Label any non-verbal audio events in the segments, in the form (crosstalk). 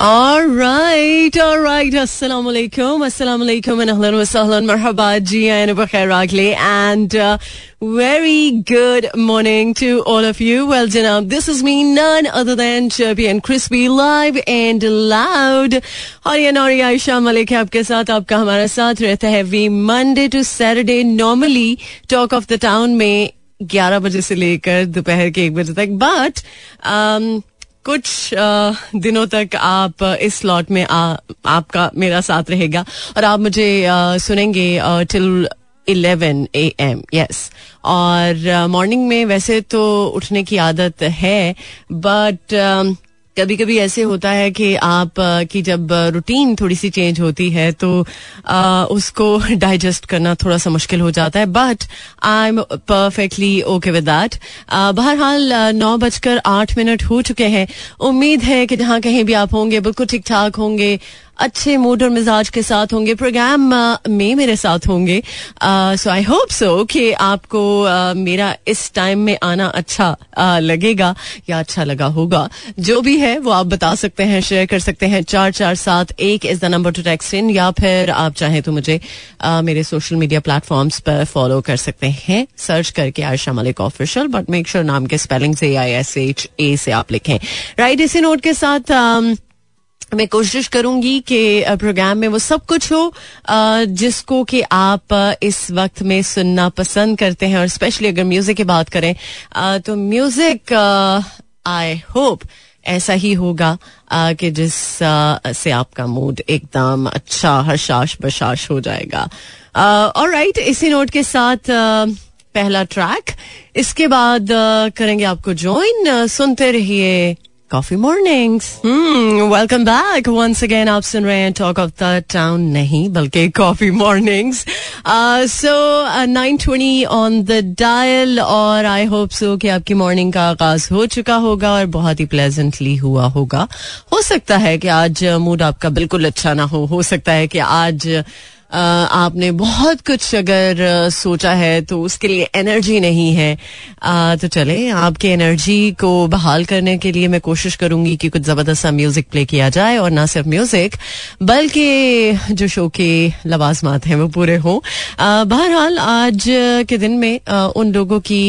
Alright, alright. Assalamu alaikum. Assalamu alaikum and ahlan wa sahlan. Marhaba ji and bakhair ragli. And uh, very good morning to all of you. Well, Janab, this is me, none other than Chirpy and Crispy, live and loud. और ये नौरी आयशा मलिक है आपके साथ आपका हमारा साथ रहता है we Monday to Saturday normally Talk of the Town में 11 बजे से लेकर दोपहर के एक बजे तक बट कुछ आ, दिनों तक आप इस स्लॉट में आ, आपका मेरा साथ रहेगा। और आप मुझे आ, सुनेंगे till eleven A M yes और मॉर्निंग में वैसे तो उठने की आदत है बट कभी कभी ऐसे होता है कि आप की जब रूटीन थोड़ी सी चेंज होती है तो आ, उसको (laughs) डाइजेस्ट करना थोड़ा सा मुश्किल हो जाता है। But I am perfectly okay with that बहरहाल नौ बजकर आठ मिनट हो चुके हैं। उम्मीद है कि जहाँ कहीं भी आप होंगे बिल्कुल ठीक ठाक होंगे। अच्छे मूड और मिजाज के साथ होंगे। प्रोग्राम में मेरे साथ होंगे। सो आई होप सो कि आपको मेरा इस टाइम में आना अच्छा लगेगा या अच्छा लगा होगा। जो भी है, वो आप बता सकते हैं शेयर कर सकते हैं। चार चार सात एक is the number to text in या फिर आप चाहें तो मुझे मेरे सोशल मीडिया प्लेटफॉर्म्स पर फॉलो कर सकते हैं। सर्च करके Ayesha Malik official but make sure नाम के स्पेलिंग से आई एस एच ए से आप लिखें। राइट इसी नोट के साथ मैं कोशिश करूँगी कि प्रोग्राम में वो सब कुछ हो जिसको कि आप इस वक्त में सुनना पसंद करते हैं और स्पेशली अगर म्यूज़िक की बात करें तो म्यूज़िक आई होप ऐसा ही होगा कि जिस से आपका मूड एकदम अच्छा हर्षाश बशाश हो जाएगा। और राइट इसी नोट के साथ पहला ट्रैक इसके बाद करेंगे आपको ज्वाइन सुनते रहिए Coffee Mornings welcome back once again आप सुन रहे हैं टॉक ऑफ़ द टाउन नहीं बल्कि Coffee Mornings so nine twenty on the dial और आई होप सो कि आपकी मॉर्निंग का आगाज़ हो चुका होगा और बहुत ही प्लेजेंटली हुआ होगा हो सकता है कि आज मूड आपका बिल्कुल अच्छा ना हो हो सकता है कि आज आपने बहुत कुछ अगर सोचा है तो उसके लिए एनर्जी नहीं है। तो चले, आपके एनर्जी को बहाल करने के लिए मैं कोशिश करूँगी कि कुछ ज़बरदस्त सा म्यूज़िक प्ले किया जाए और ना सिर्फ़ म्यूज़िक बल्कि जो शो के लवाजमात हैं वो पूरे हों। बहरहाल आज के दिन में उन लोगों की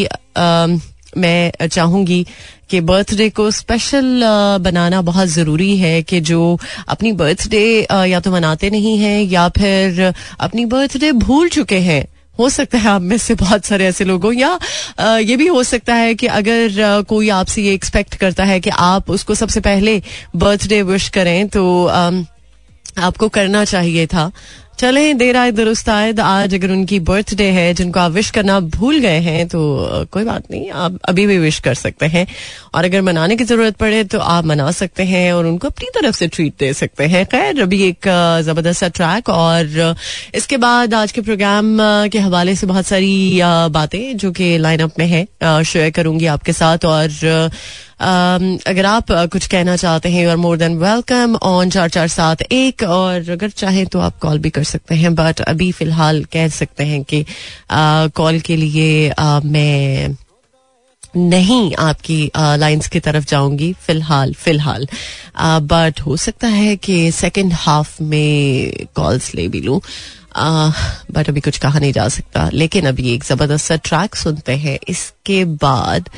मैं चाहूँगी कि बर्थडे को स्पेशल बनाना बहुत ज़रूरी है कि जो अपनी बर्थडे या तो मनाते नहीं हैं या फिर अपनी बर्थडे भूल चुके हैं। हो सकता है आप में से बहुत सारे ऐसे लोग या ये भी हो सकता है कि अगर आ, कोई आपसे ये एक्सपेक्ट करता है कि आप उसको सबसे पहले बर्थडे विश करें तो आ, आपको करना चाहिए था। चले, देर आए, दुरुस्त आए। आज अगर उनकी बर्थडे है, जिनको आप विश करना भूल गए हैं तो कोई बात नहीं, आप अभी भी विश कर सकते हैं। और अगर मनाने की ज़रूरत पड़े तो आप मना सकते हैं और उनको अपनी तरफ़ से ट्रीट दे सकते हैं। खैर, अभी एक ज़बरदस्त ट्रैक और इसके बाद आज के प्रोग्राम के हवाले से बहुत सारी बातें जो कि लाइनअप में है। शेयर करूँगी आपके साथ और अगर आप कुछ कहना चाहते हैं you are more than welcome on चार चार सात एक, और अगर चाहें तो आप कॉल भी कर सकते हैं बट अभी फ़िलहाल कह सकते हैं कि कॉल के लिए मैं नहीं आपकी लाइंस की तरफ़ जाऊँगी फ़िलहाल फ़िलहाल। बट हो सकता है कि सेकंड हाफ़ में कॉल्स ले भी लूँ। बट अभी कुछ कहा नहीं जा सकता। लेकिन अभी एक ज़बरदस्त सा ट्रैक सुनते हैं। इसके बाद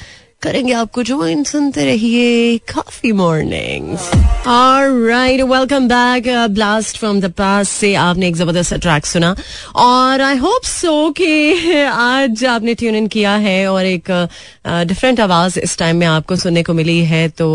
करेंगे आपको ज्वाइन सुनते रहिए Coffee Mornings right welcome back blast from the past से आपने एक ज़बरदस्त ट्रैक सुना। और आई होप सो कि आज आपने ट्यून इन किया है और एक डिफरेंट uh, आवाज़ इस टाइम में आपको सुनने को मिली है तो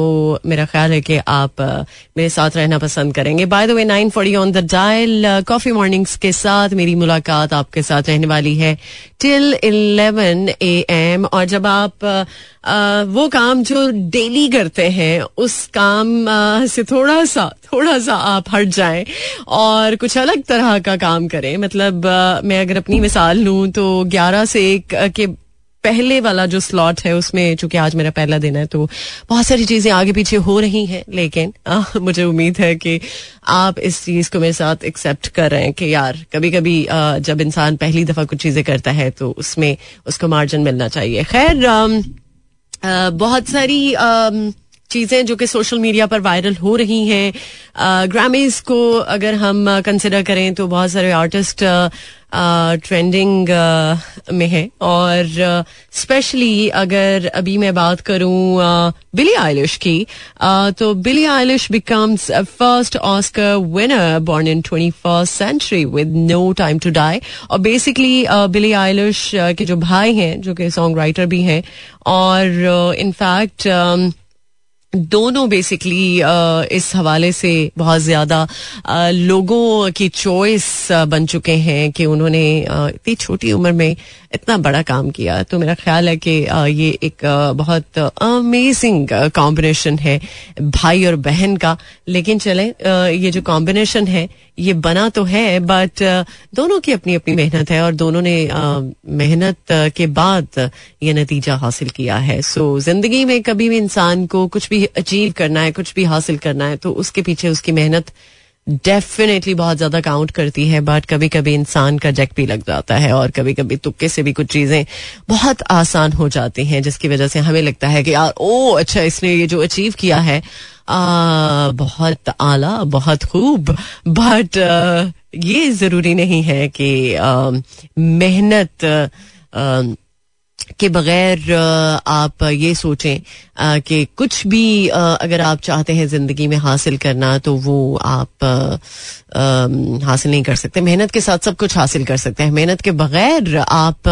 मेरा ख्याल है कि आप uh, मेरे साथ रहना पसंद करेंगे। By the way nine forty on the dial Coffee Mornings के साथ मेरी मुलाकात आपके साथ रहने वाली है टिल इलेवन ए एम और जब आप uh, वो काम जो डेली करते हैं उस काम से थोड़ा सा थोड़ा सा आप हट जाएँ और कुछ अलग तरह का काम करें। मतलब मैं अगर अपनी मिसाल लूँ तो 11 से एक के पहले वाला जो स्लॉट है उसमें चूँकि आज मेरा पहला दिन है तो बहुत सारी चीज़ें आगे पीछे हो रही हैं लेकिन आ, मुझे उम्मीद है कि आप इस चीज़ को मेरे साथ एक्सेप्ट कर रहे हैं कि यार कभी कभी जब इंसान पहली दफ़ा कुछ चीज़ें करता है तो उसमें उसको मार्जिन मिलना चाहिए। खैर बहुत सारी चीज़ें जो कि सोशल मीडिया पर वायरल हो रही हैं। ग्रामीज को अगर हम कंसिडर करें तो बहुत सारे आर्टिस्ट ट्रेंडिंग में है। और स्पेशली अगर अभी मैं बात करूँ बिली आइलिश की तो Billie Eilish becomes first Oscar winner born in twenty first century with no time to die और बेसिकली बिली आइलिश के जो भाई हैं, जो कि सॉन्ग राइटर भी हैं, और इनफैक्ट दोनों बेसिकली इस हवाले से बहुत ज़्यादा लोगों की चॉइस बन चुके हैं कि उन्होंने इतनी छोटी उम्र में इतना बड़ा काम किया। तो मेरा ख्याल है कि ये एक बहुत अमेजिंग कॉम्बिनेशन है भाई और बहन का। लेकिन चले ये जो कॉम्बिनेशन है, ये बना तो है बट दोनों की अपनी अपनी मेहनत है और दोनों ने मेहनत के बाद ये नतीजा हासिल किया है। सो ज़िंदगी में कभी भी इंसान को कुछ भी अचीव करना है कुछ भी हासिल करना है तो उसके पीछे उसकी मेहनत डेफिनेटली बहुत ज़्यादा काउंट करती है बट कभी कभी इंसान का जैक भी लग जाता है और कभी कभी तुक्के से भी कुछ चीज़ें बहुत आसान हो जाती हैं जिसकी वजह से हमें लगता है कि यार ओ अच्छा इसने ये जो अचीव किया है आ, बहुत आला बहुत खूब बट ये ज़रूरी नहीं है कि मेहनत के बगैर आप ये सोचें कि कुछ भी अगर आप चाहते हैं ज़िंदगी में हासिल करना तो वो आप हासिल नहीं कर सकते। मेहनत के साथ सब कुछ हासिल कर सकते हैं। मेहनत के बगैर आप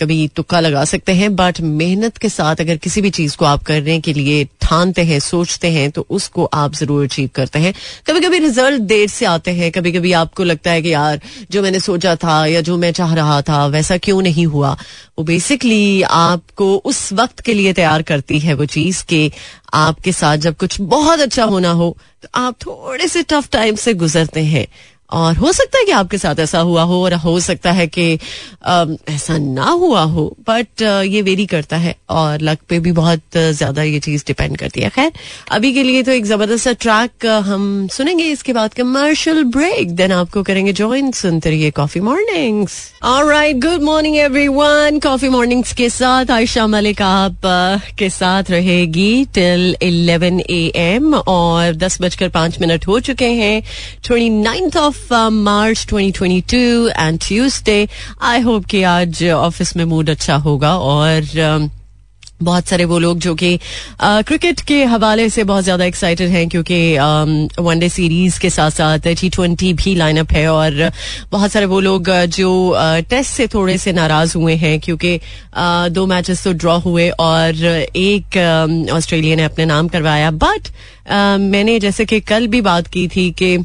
कभी तुक्का लगा सकते हैं बट मेहनत के साथ अगर किसी भी चीज़ को आप करने के लिए ठानते हैं, सोचते हैं तो उसको आप ज़रूर अचीव करते हैं। कभी कभी रिज़ल्ट देर से आते हैं। कभी कभी आपको लगता है कि यार, जो मैंने सोचा था या जो मैं चाह रहा था, वैसा क्यों नहीं हुआ? वो बेसिकली आपको उस वक्त के लिए तैयार करती है वो चीज़ के आपके साथ जब कुछ बहुत अच्छा होना हो तो आप थोड़े से टफ टाइम से गुजरते हैं। और हो सकता है कि आपके साथ ऐसा हुआ हो और हो सकता है कि ऐसा ना हुआ हो बट ये वेरी करता है और लक पे भी बहुत ज़्यादा ये चीज़ डिपेंड करती है। खैर, अभी के लिए तो एक ज़बरदस्त ट्रैक हम सुनेंगे इसके बाद कमर्शियल ब्रेक देन आपको करेंगे ज्वाइन सुनते रहिए Coffee Mornings right good morning everyone Coffee Mornings के साथ आयशा मलिक आप के साथ रहेगी टिल 11 ए एम और दस बजकर पाँच मिनट हो चुके हैं। Twenty ninth of March 2022 and Tuesday I hope कि आज ऑफ़िस में मूड अच्छा होगा और um, बहुत सारे वो लोग जो कि क्रिकेट के हवाले से बहुत ज़्यादा एक्साइटेड हैं क्योंकि वनडे सीरीज़ के साथ साथ टी ट्वेंटी भी लाइनअप है और बहुत सारे वो लोग जो टेस्ट से थोड़े से नाराज़ हुए हैं क्योंकि दो मैचेस तो ड्रॉ हुए और एक ऑस्ट्रेलिया ने अपने नाम करवाया. बट मैंने जैसे कि कल भी बात की थी कि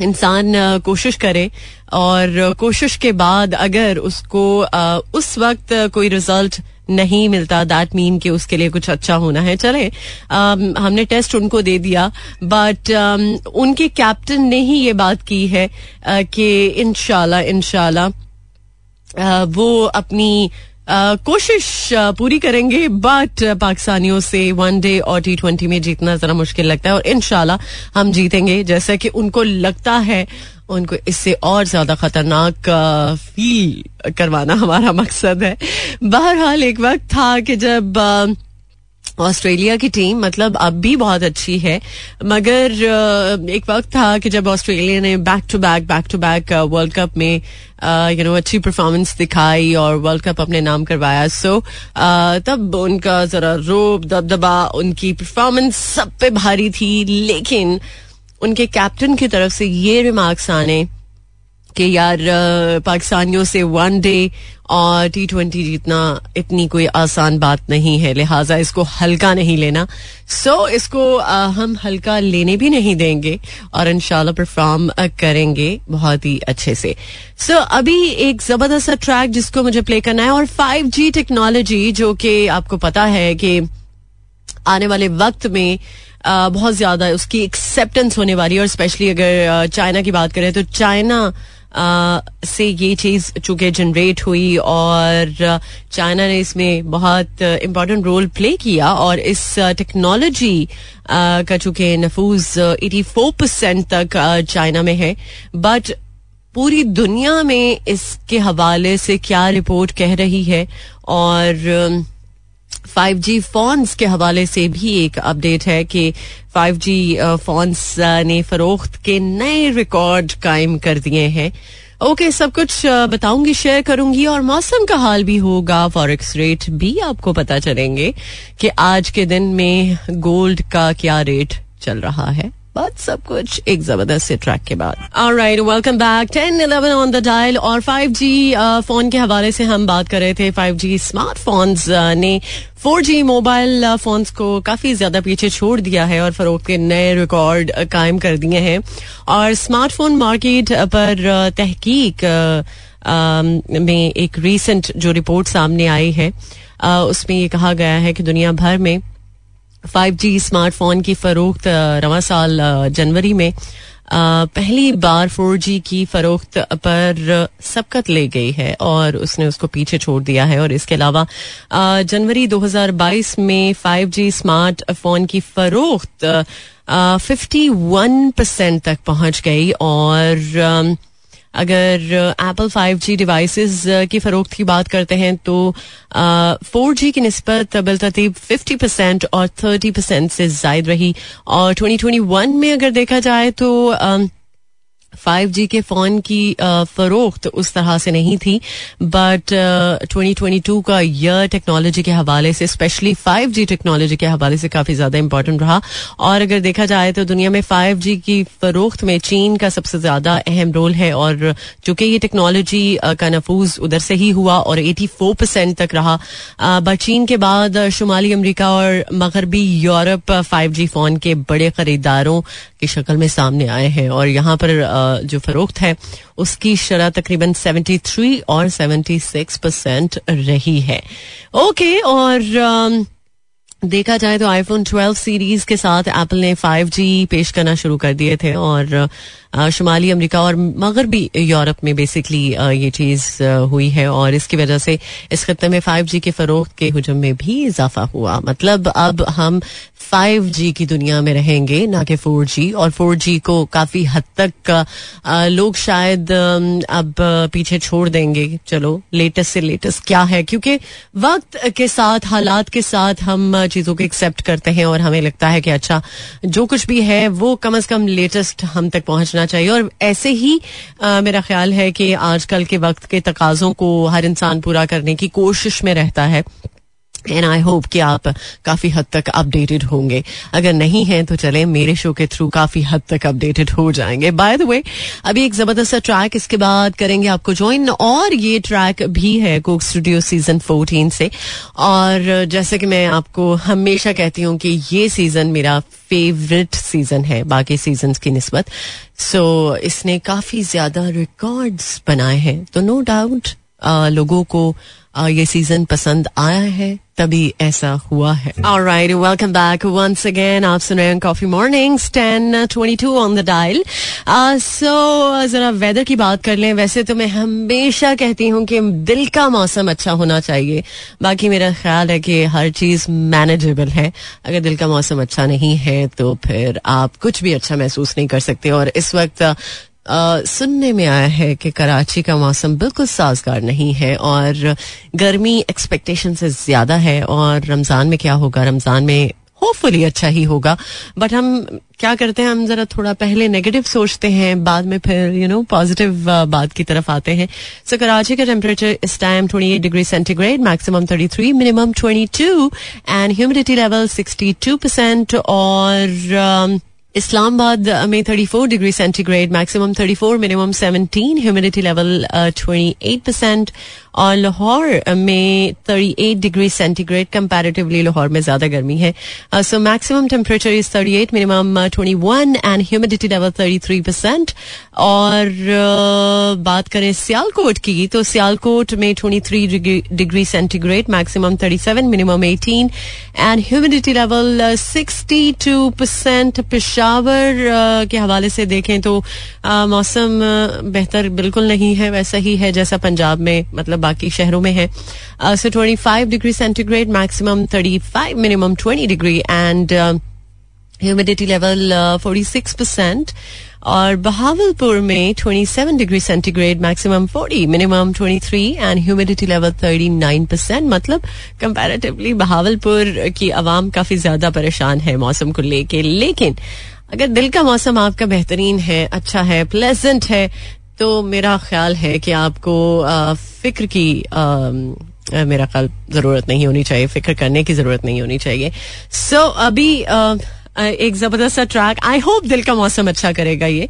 इंसान कोशिश करे और कोशिश के बाद अगर उसको उस वक्त कोई रिज़ल्ट नहीं मिलता दैट मीन कि उसके लिए कुछ अच्छा होना है। चले हमने टेस्ट उनको दे दिया बट उनके कैप्टन ने ही ये बात की है कि इनशाला इनशाला वो अपनी कोशिश पूरी करेंगे बट पाकिस्तानियों से वन डे और टी ट्वेंटी में जीतना जरा मुश्किल लगता है और इनशाला हम जीतेंगे। जैसा कि उनको लगता है, उनको इससे और ज़्यादा खतरनाक फील करवाना हमारा मकसद है। बहरहाल एक वक्त था कि जब ऑस्ट्रेलिया की टीम मतलब अब भी बहुत अच्छी है। मगर एक वक्त था कि जब ऑस्ट्रेलिया ने back to back back to back world cup में यू नो अच्छी परफॉर्मेंस दिखाई और वर्ल्ड कप अपने नाम करवाया। सो तब उनका जरा रोब, दबदबा, उनकी परफॉर्मेंस सब पे भारी थी, लेकिन उनके कैप्टन की तरफ़ से ये रिमार्क्स आने कि यार पाकिस्तानियों से वन डे और टी ट्वेंटी जीतना इतनी कोई आसान बात नहीं है लिहाजा इसको हल्का नहीं लेना। सो so, इसको आ, हम हल्का लेने भी नहीं देंगे और इनशाला परफॉर्म करेंगे बहुत ही अच्छे से। सो so, अभी एक ज़बरदस्त ट्रैक जिसको मुझे प्ले करना है और फाइव जी टेक्नोलॉजी जो कि आपको पता है कि आने वाले वक्त में आ, बहुत ज़्यादा उसकी एक्सेप्टेंस होने वाली है और स्पेशली अगर चाइना की बात करें तो चाइना से ये चीज़ चूँकि जनरेट हुई और चाइना ने इसमें बहुत इम्पोर्टेंट रोल प्ले किया और इस टेक्नोलॉजी का चूँकि नफूज 84 परसेंट तक चाइना में है। बट पूरी दुनिया में इसके हवाले से क्या रिपोर्ट कह रही है और 5G फोन्स के हवाले से भी एक अपडेट है कि फाइव जी फोन्स ने फरोख्त के नए रिकॉर्ड कायम कर दिए हैं। ओके okay, सब कुछ बताऊँगी शेयर करूँगी और मौसम का हाल भी होगा। फॉरेक्स रेट भी आपको पता चलेंगे कि आज के दिन में गोल्ड का क्या रेट चल रहा है। बात सब कुछ एक ज़बरदस्त से ट्रैक के बाद। Right welcome back ten eleven on the dial और फाइव जी फ़ोन के हवाले से हम बात कर रहे थे। फाइव जी स्मार्टफोन्स ने फोर जी मोबाइल फोन्स को काफ़ी ज़्यादा पीछे छोड़ दिया है और फरोख के नए रिकॉर्ड कायम कर दिए हैं। और स्मार्टफ़ोन मार्केट पर तहकीक में एक रीसेंट जो रिपोर्ट सामने आई है उसमें ये कहा गया है कि दुनिया भर में फाइव जी स्मार्टफ़ोन की फरोख्त रवा साल जनवरी में। पहली बार फोर जी की फरोख्त पर सबकत ले गई है और उसने उसको पीछे छोड़ दिया है। और इसके अलावा जनवरी 2022 में फाइव जी स्मार्टफ़ोन की फरोख्त फिफ्टी वन परसेंट तक पहुँच गई और अगर एप्पल फाइव जी डिवाइस की फरोख्त की बात करते हैं तो फोर जी की नस्बत बिलतरतीब फिफ्टी परसेंट और थर्टी परसेंट से जायद रही। और ट्वेंटी ट्वेंटी वन में अगर देखा जाए तो फाइव जी के फ़ोन की फरोख्त उस तरह से नहीं थी बट ट्वेंटी ट्वेंटी टू का ईयर टेक्नोलॉजी के हवाले से स्पेशली फाइव जी टेक्नोलॉजी के हवाले से काफ़ी ज़्यादा इंपॉर्टेंट रहा। और अगर देखा जाए तो दुनिया में फाइव जी की फरोख्त में चीन का सबसे ज़्यादा अहम रोल है और चूँकि ये टेक्नोलॉजी का नफूज उधर से ही हुआ और एटी फोर परसेंट तक रहा बट चीन के बाद शुमाली अमरीका और मगरबी यूरोप फाइव जी फ़ोन के बड़े खरीदारों की शक्ल में सामने आए हैं और यहाँ पर जो फरोख्त है उसकी शरह तकरीबन 73 और 76 परसेंट रही है। ओके okay, और देखा जाए तो आईफोन 12 सीरीज़ के साथ एप्पल ने 5G पेश करना शुरू कर दिए थे और शुमाली अमेरिका और मगरबी यूरोप में बेसिकली ये चीज़ हुई है और इसकी वजह से इस खत्े में फाइव जी के फरोख के हजम में भी इजाफा हुआ। मतलब अब हम फाइव जी की दुनिया में रहेंगे, ना कि फोर जी और फोर जी को काफ़ी हद तक लोग शायद अब पीछे छोड़ देंगे। चलो लेटेस्ट से लेटेस्ट क्या है? क्योंकि वक्त के साथ, हालात के साथ हम चीज़ों को एक्सेप्ट करते हैं और हमें लगता है कि अच्छा जो कुछ भी है, वो कम अज कम लेटेस्ट हम तक पहुँचना चाहिए। और ऐसे ही आ, मेरा ख्याल है कि आजकल के वक्त के तकाजों को हर इंसान पूरा करने की कोशिश में रहता है। एंड आई होप कि आप काफ़ी हद तक अपडेटेड होंगे। अगर नहीं है तो चले मेरे शो के थ्रू काफ़ी हद तक अपडेटेड हो जाएँगे। बाय द वे अभी एक ज़बरदस्त ट्रैक इसके बाद करेंगे आपको ज्वाइन और ये ट्रैक भी है कोक स्टूडियो सीज़न 14 से। और जैसे कि मैं आपको हमेशा कहती हूँ कि ये सीज़न मेरा फेवरेट सीज़न है बाकी सीज़न की नस्बत। सो so, इसने काफ़ी ज़्यादा रिकॉर्ड्स बनाए हैं। तो नो डाउट लोगों को आ, ये सीज़न पसंद आया है। तभी ऐसा हुआ है। Right welcome back once again आप सुन रहे हैं Coffee Morning ten twenty two on the dial so जरा वेदर की बात कर लें। वैसे तो मैं हमेशा कहती हूँ कि दिल का मौसम अच्छा होना चाहिए। बाकी मेरा ख्याल है कि हर चीज़ मैनेजेबल है। अगर दिल का मौसम अच्छा नहीं है तो फिर आप कुछ भी अच्छा महसूस नहीं कर सकते। और इस वक्त सुनने में आया है कि कराची का मौसम बिल्कुल साजगार नहीं है और गर्मी एक्सपेक्टेशन से ज़्यादा है और रमज़ान में क्या होगा? रमज़ान में होपफुली अच्छा ही होगा। बट हम क्या करते हैं? हम जरा थोड़ा पहले नेगेटिव सोचते हैं बाद में फिर यू नो पॉजिटिव बात की तरफ़ आते हैं। सो so, कराची का टेम्परेचर इस time 28 degree centigrade maximum 33 minimum 22 and humidity level 62 percent और uh, इस्लामाबाद में 34 degree centigrade maximum 34 minimum 17 humidity level 28 percent और लाहौर में 38 डिग्री सेंटीग्रेड कंपैरेटिवली लाहौर में ज़्यादा गर्मी है। So maximum temperature is 38 minimum 21 and humidity level 33 percent और uh, बात करें सियालकोट की तो सियालकोट में 23 degree centigrade maximum 37 minimum 18 and humidity level 62 percent Peshawar के हवाले से देखें तो मौसम बेहतर बिल्कुल नहीं है, वैसा ही है जैसा पंजाब में मतलब बाकी शहरों में है। So twenty five degree centigrade maximum thirty five minimum twenty degree and humidity level forty six percent और बहावलपुर में 27 degree centigrade maximum 40 minimum 23 and humidity level 39 percent मतलब कंपैरेटिवली बहावलपुर की आवाम काफ़ी ज़्यादा परेशान है मौसम को लेके। लेकिन अगर दिल का मौसम आपका बेहतरीन है अच्छा है प्लेजेंट है तो मेरा ख्याल है कि आपको फ़िक्र की मेरा ख्याल ज़रूरत नहीं होनी चाहिए। फ़िक्र करने की ज़रूरत नहीं होनी चाहिए। सो so, अभी एक ज़बरदस्त सा ट्रैक आई होप दिल का मौसम अच्छा करेगा ये.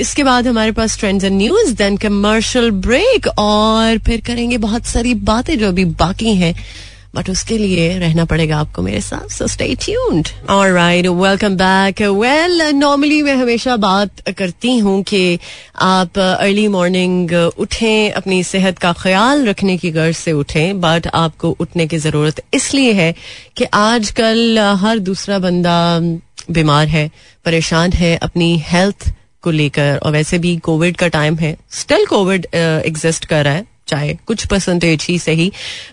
इसके बाद हमारे पास trends and news then commercial break और फिर करेंगे बहुत सारी बातें जो अभी बाकी हैं. बट उसके लिए रहना पड़ेगा आपको मेरे साथ so stay tuned alright welcome back well normally मैं हमेशा बात करती हूँ कि आप अर्ली मॉर्निंग उठें, अपनी सेहत का ख्याल रखने की गर्ज से उठें बट आपको उठने की ज़रूरत इसलिए है कि आजकल हर दूसरा बंदा बीमार है, परेशान है अपनी हेल्थ को लेकर, और वैसे भी कोविड का टाइम है। स्टिल कोविड एग्जिस्ट कर रहा है। चाहे कुछ परसेंटेज ही सही।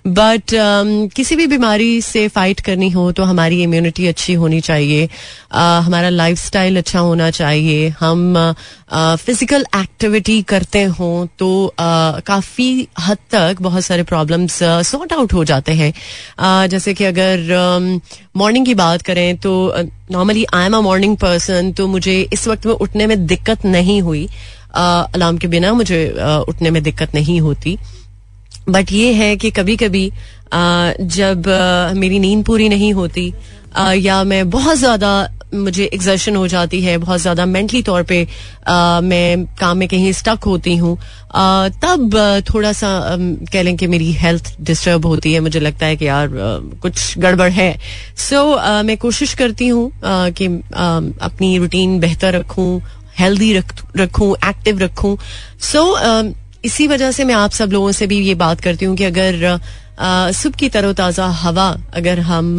बट um, किसी भी बीमारी से फाइट करनी हो तो हमारी इम्यूनिटी अच्छी होनी चाहिए। Uh, हमारा लाइफस्टाइल अच्छा होना चाहिए। हम फ़िज़िकल uh, एक्टिविटी करते हों तो uh, काफ़ी हद तक बहुत सारे प्रॉब्लम्स सॉर्ट आउट हो जाते हैं। Uh, जैसे कि अगर मॉर्निंग um, की बात करें तो normally I am a morning person तो मुझे इस वक्त में उठने में दिक्कत नहीं हुई। अलार्म के बिना मुझे उठने में दिक्कत नहीं होती। बट ये है कि कभी कभी जब मेरी नींद पूरी नहीं होती या मैं बहुत ज़्यादा मुझे एग्जर्शन हो जाती है बहुत ज़्यादा मेंटली तौर पे आ, मैं काम में कहीं स्टक होती हूँ तब थोड़ा सा कह लें कि मेरी हेल्थ डिस्टर्ब होती है। मुझे लगता है कि यार कुछ गड़बड़ है। सो so, मैं कोशिश करती हूँ कि अपनी रूटीन बेहतर रखूँ हेल्दी रखूँ एक्टिव रखूँ। सो so, इसी वजह से मैं आप सब लोगों से भी ये बात करती हूँ कि अगर सुबह की तरोताज़ा हवा अगर हम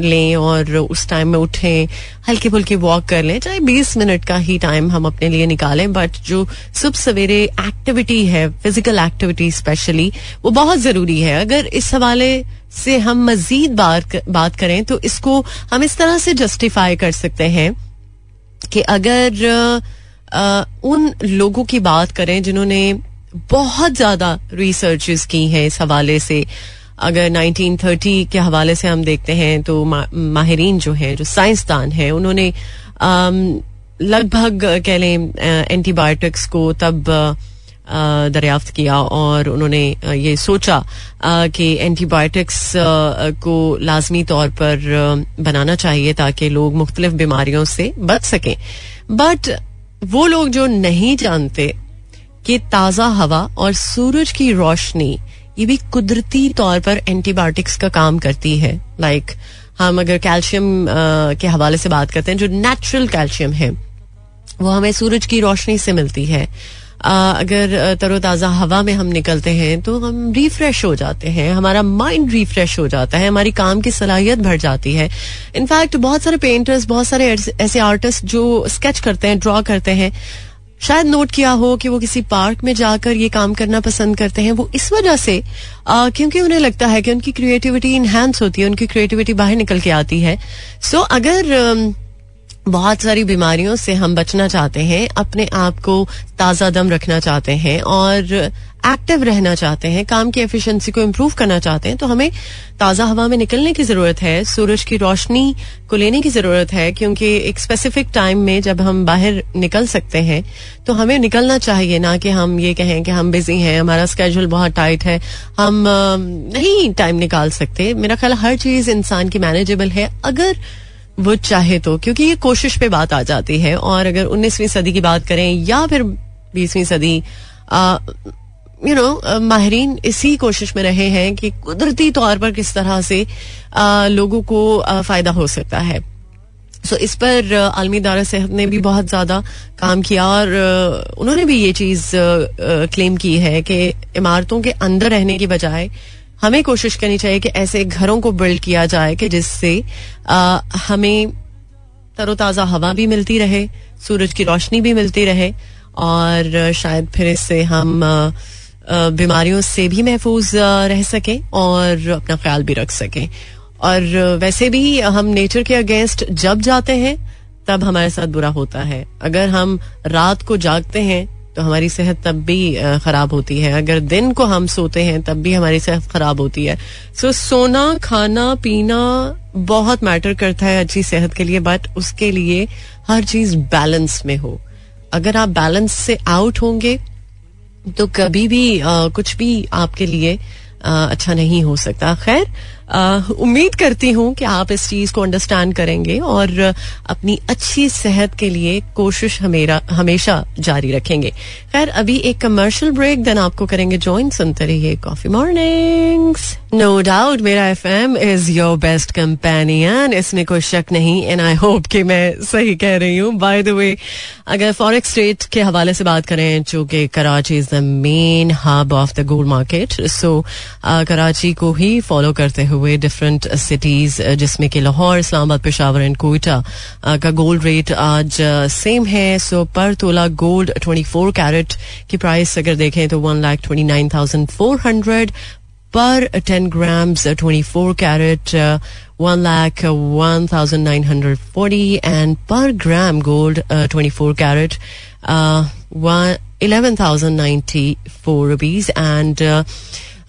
लें और उस टाइम में उठें हल्की फुल्की वॉक कर लें चाहे 20 मिनट का ही टाइम हम अपने लिए निकालें बट जो सुबह सवेरे एक्टिविटी है फ़िज़िकल एक्टिविटी स्पेशली वो बहुत ज़रूरी है। अगर इस हवाले से हम मजीद बात करें तो इसको हम इस तरह से जस्टिफाई कर सकते हैं। कि अगर आ, उन लोगों की बात करें जिन्होंने बहुत ज़्यादा रिसर्च की हैं इस हवाले से। अगर 1930 के हवाले से हम देखते हैं तो माहरीन जो हैं जो साइंसदान हैं उन्होंने लगभग कह लें एंटीबायोटिक्स को तब दरियाफ्त किया और उन्होंने ये सोचा कि एंटीबायोटिक्स को लाजमी तौर पर बनाना चाहिए ताकि लोग मुख्तलिफ़ बीमारियों से बच सकें। बट वो लोग जो नहीं जानते कि ताज़ा हवा और सूरज की रोशनी, ये भी कुदरती तौर पर एंटीबायोटिक्स का काम करती है। लाइक हम अगर कैल्शियम के हवाले से बात करते हैं, जो नेचुरल कैल्शियम है, वो हमें सूरज की रोशनी से मिलती है। अगर तरोताज़ा हवा में हम निकलते हैं तो हम रिफ्रेश हो जाते हैं हमारा माइंड रिफ्रेश हो जाता है हमारी काम की सलाहियत बढ़ जाती है। इनफैक्ट बहुत सारे पेंटर्स बहुत सारे ऐसे आर्टिस्ट जो स्केच करते हैं ड्रॉ करते हैं शायद नोट किया हो कि वो किसी पार्क में जाकर ये काम करना पसंद करते हैं वो इस वजह से क्योंकि उन्हें लगता है कि उनकी क्रिएटिविटी इनहेंस होती है उनकी क्रिएटिविटी बाहर निकल के आती है। सो so, अगर बहुत सारी बीमारियों से हम बचना चाहते हैं, अपने आप को ताज़ा दम रखना चाहते हैं और एक्टिव रहना चाहते हैं, काम की एफिशिएंसी को इम्प्रूव करना चाहते हैं तो हमें ताज़ा हवा में निकलने की ज़रूरत है, सूरज की रोशनी को लेने की ज़रूरत है, क्योंकि एक स्पेसिफिक टाइम में जब हम बाहर निकल सकते हैं तो हमें निकलना चाहिए, ना कि हम ये कहें कि हम बिज़ी हैं, हमारा स्केजूल बहुत टाइट है, हम नहीं टाइम निकाल सकते। मेरा ख्याल हर चीज़ इंसान की मैनेजेबल है। अगर वो चाहे तो क्योंकि ये कोशिश पे बात आ जाती है। और अगर उन्नीसवीं सदी की बात करें या फिर बीसवीं सदी यू नो माहरीन इसी कोशिश में रहे हैं कि कुदरती तौर पर किस तरह से आ, लोगों को आ, फ़ायदा हो सकता है। सो so, इस पर आलमी दारा सेहत ने भी बहुत ज़्यादा काम किया और उन्होंने भी ये चीज़ क्लेम की है कि इमारतों के अंदर रहने की बजाय हमें कोशिश करनी चाहिए कि ऐसे घरों को बिल्ड किया जाए कि जिससे हमें तरोताज़ा हवा भी मिलती रहे, सूरज की रोशनी भी मिलती रहे, और शायद फिर इससे हम बीमारियों से भी महफूज रह सकें और अपना ख्याल भी रख सकें। और वैसे भी हम नेचर के अगेंस्ट जब जाते हैं, तब हमारे साथ बुरा होता है। अगर हम रात को जागते हैं तो हमारी सेहत तब भी खराब होती है। अगर दिन को हम सोते हैं तब भी हमारी सेहत खराब होती है। सो so, सोना खाना पीना बहुत मैटर करता है अच्छी सेहत के लिए बट उसके लिए हर चीज़ बैलेंस में हो। अगर आप बैलेंस से आउट होंगे तो कभी भी आ, कुछ भी आपके लिए आ, अच्छा नहीं हो सकता। खैर उम्मीद करती हूँ कि आप इस चीज़ को अंडरस्टैंड करेंगे और अपनी अच्छी सेहत के लिए कोशिश हमेरा, हमेशा जारी रखेंगे। खैर, अभी एक कमर्शियल ब्रेक देन आपको करेंगे ज्वाइन सुनते रहिए कॉफ़ी मॉर्निंग्स नो डाउट मेरा F M is your best companion इसमें कोई शक नहीं एंड आई होप कि मैं सही कह रही हूँ। बाय द वे अगर फॉरेक्स स्टेट के हवाले से बात करें जो कि Karachi is the main hub of the gold market so Karachi को ही फॉलो करते हुए डिफरेंट सिटीज़ जिसमें कि लाहौर, इस्लामाबाद, पेशावर एंड कोयटा का गोल्ड रेट आज सेम है। So per tola gold twenty four carat की प्राइस अगर देखें तो one lakh twenty nine thousand four hundred per 10 grams, uh, 24 carat, one 1 lakh, uh, 1940 and per gram gold twenty 24 carat, uh, 11,094 rupees. And uh,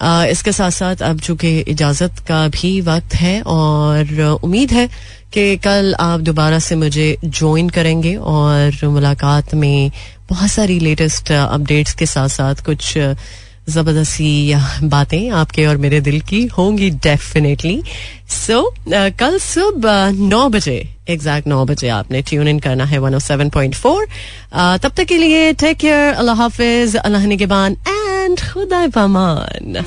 uh, इसके साथ साथ अब चूँकि इजाज़त का भी वक्त है और उम्मीद है कि कल आप दोबारा से मुझे ज्वाइन करेंगे और मुलाकात में बहुत सारी लेटेस्ट अपडेट्स के साथ साथ कुछ ज़बरदस्ती बातें आपके और मेरे दिल की होंगी डेफिनेटली सो so, कल सुबह नौ बजे एग्जैक्ट नौ बजे आपने ट्यून इन करना है वन सेवन पॉइंट फोर तब तक के लिए टेक केयर अल्लाह हाफिज अल्लाह निगेबान एंड खुदा पमान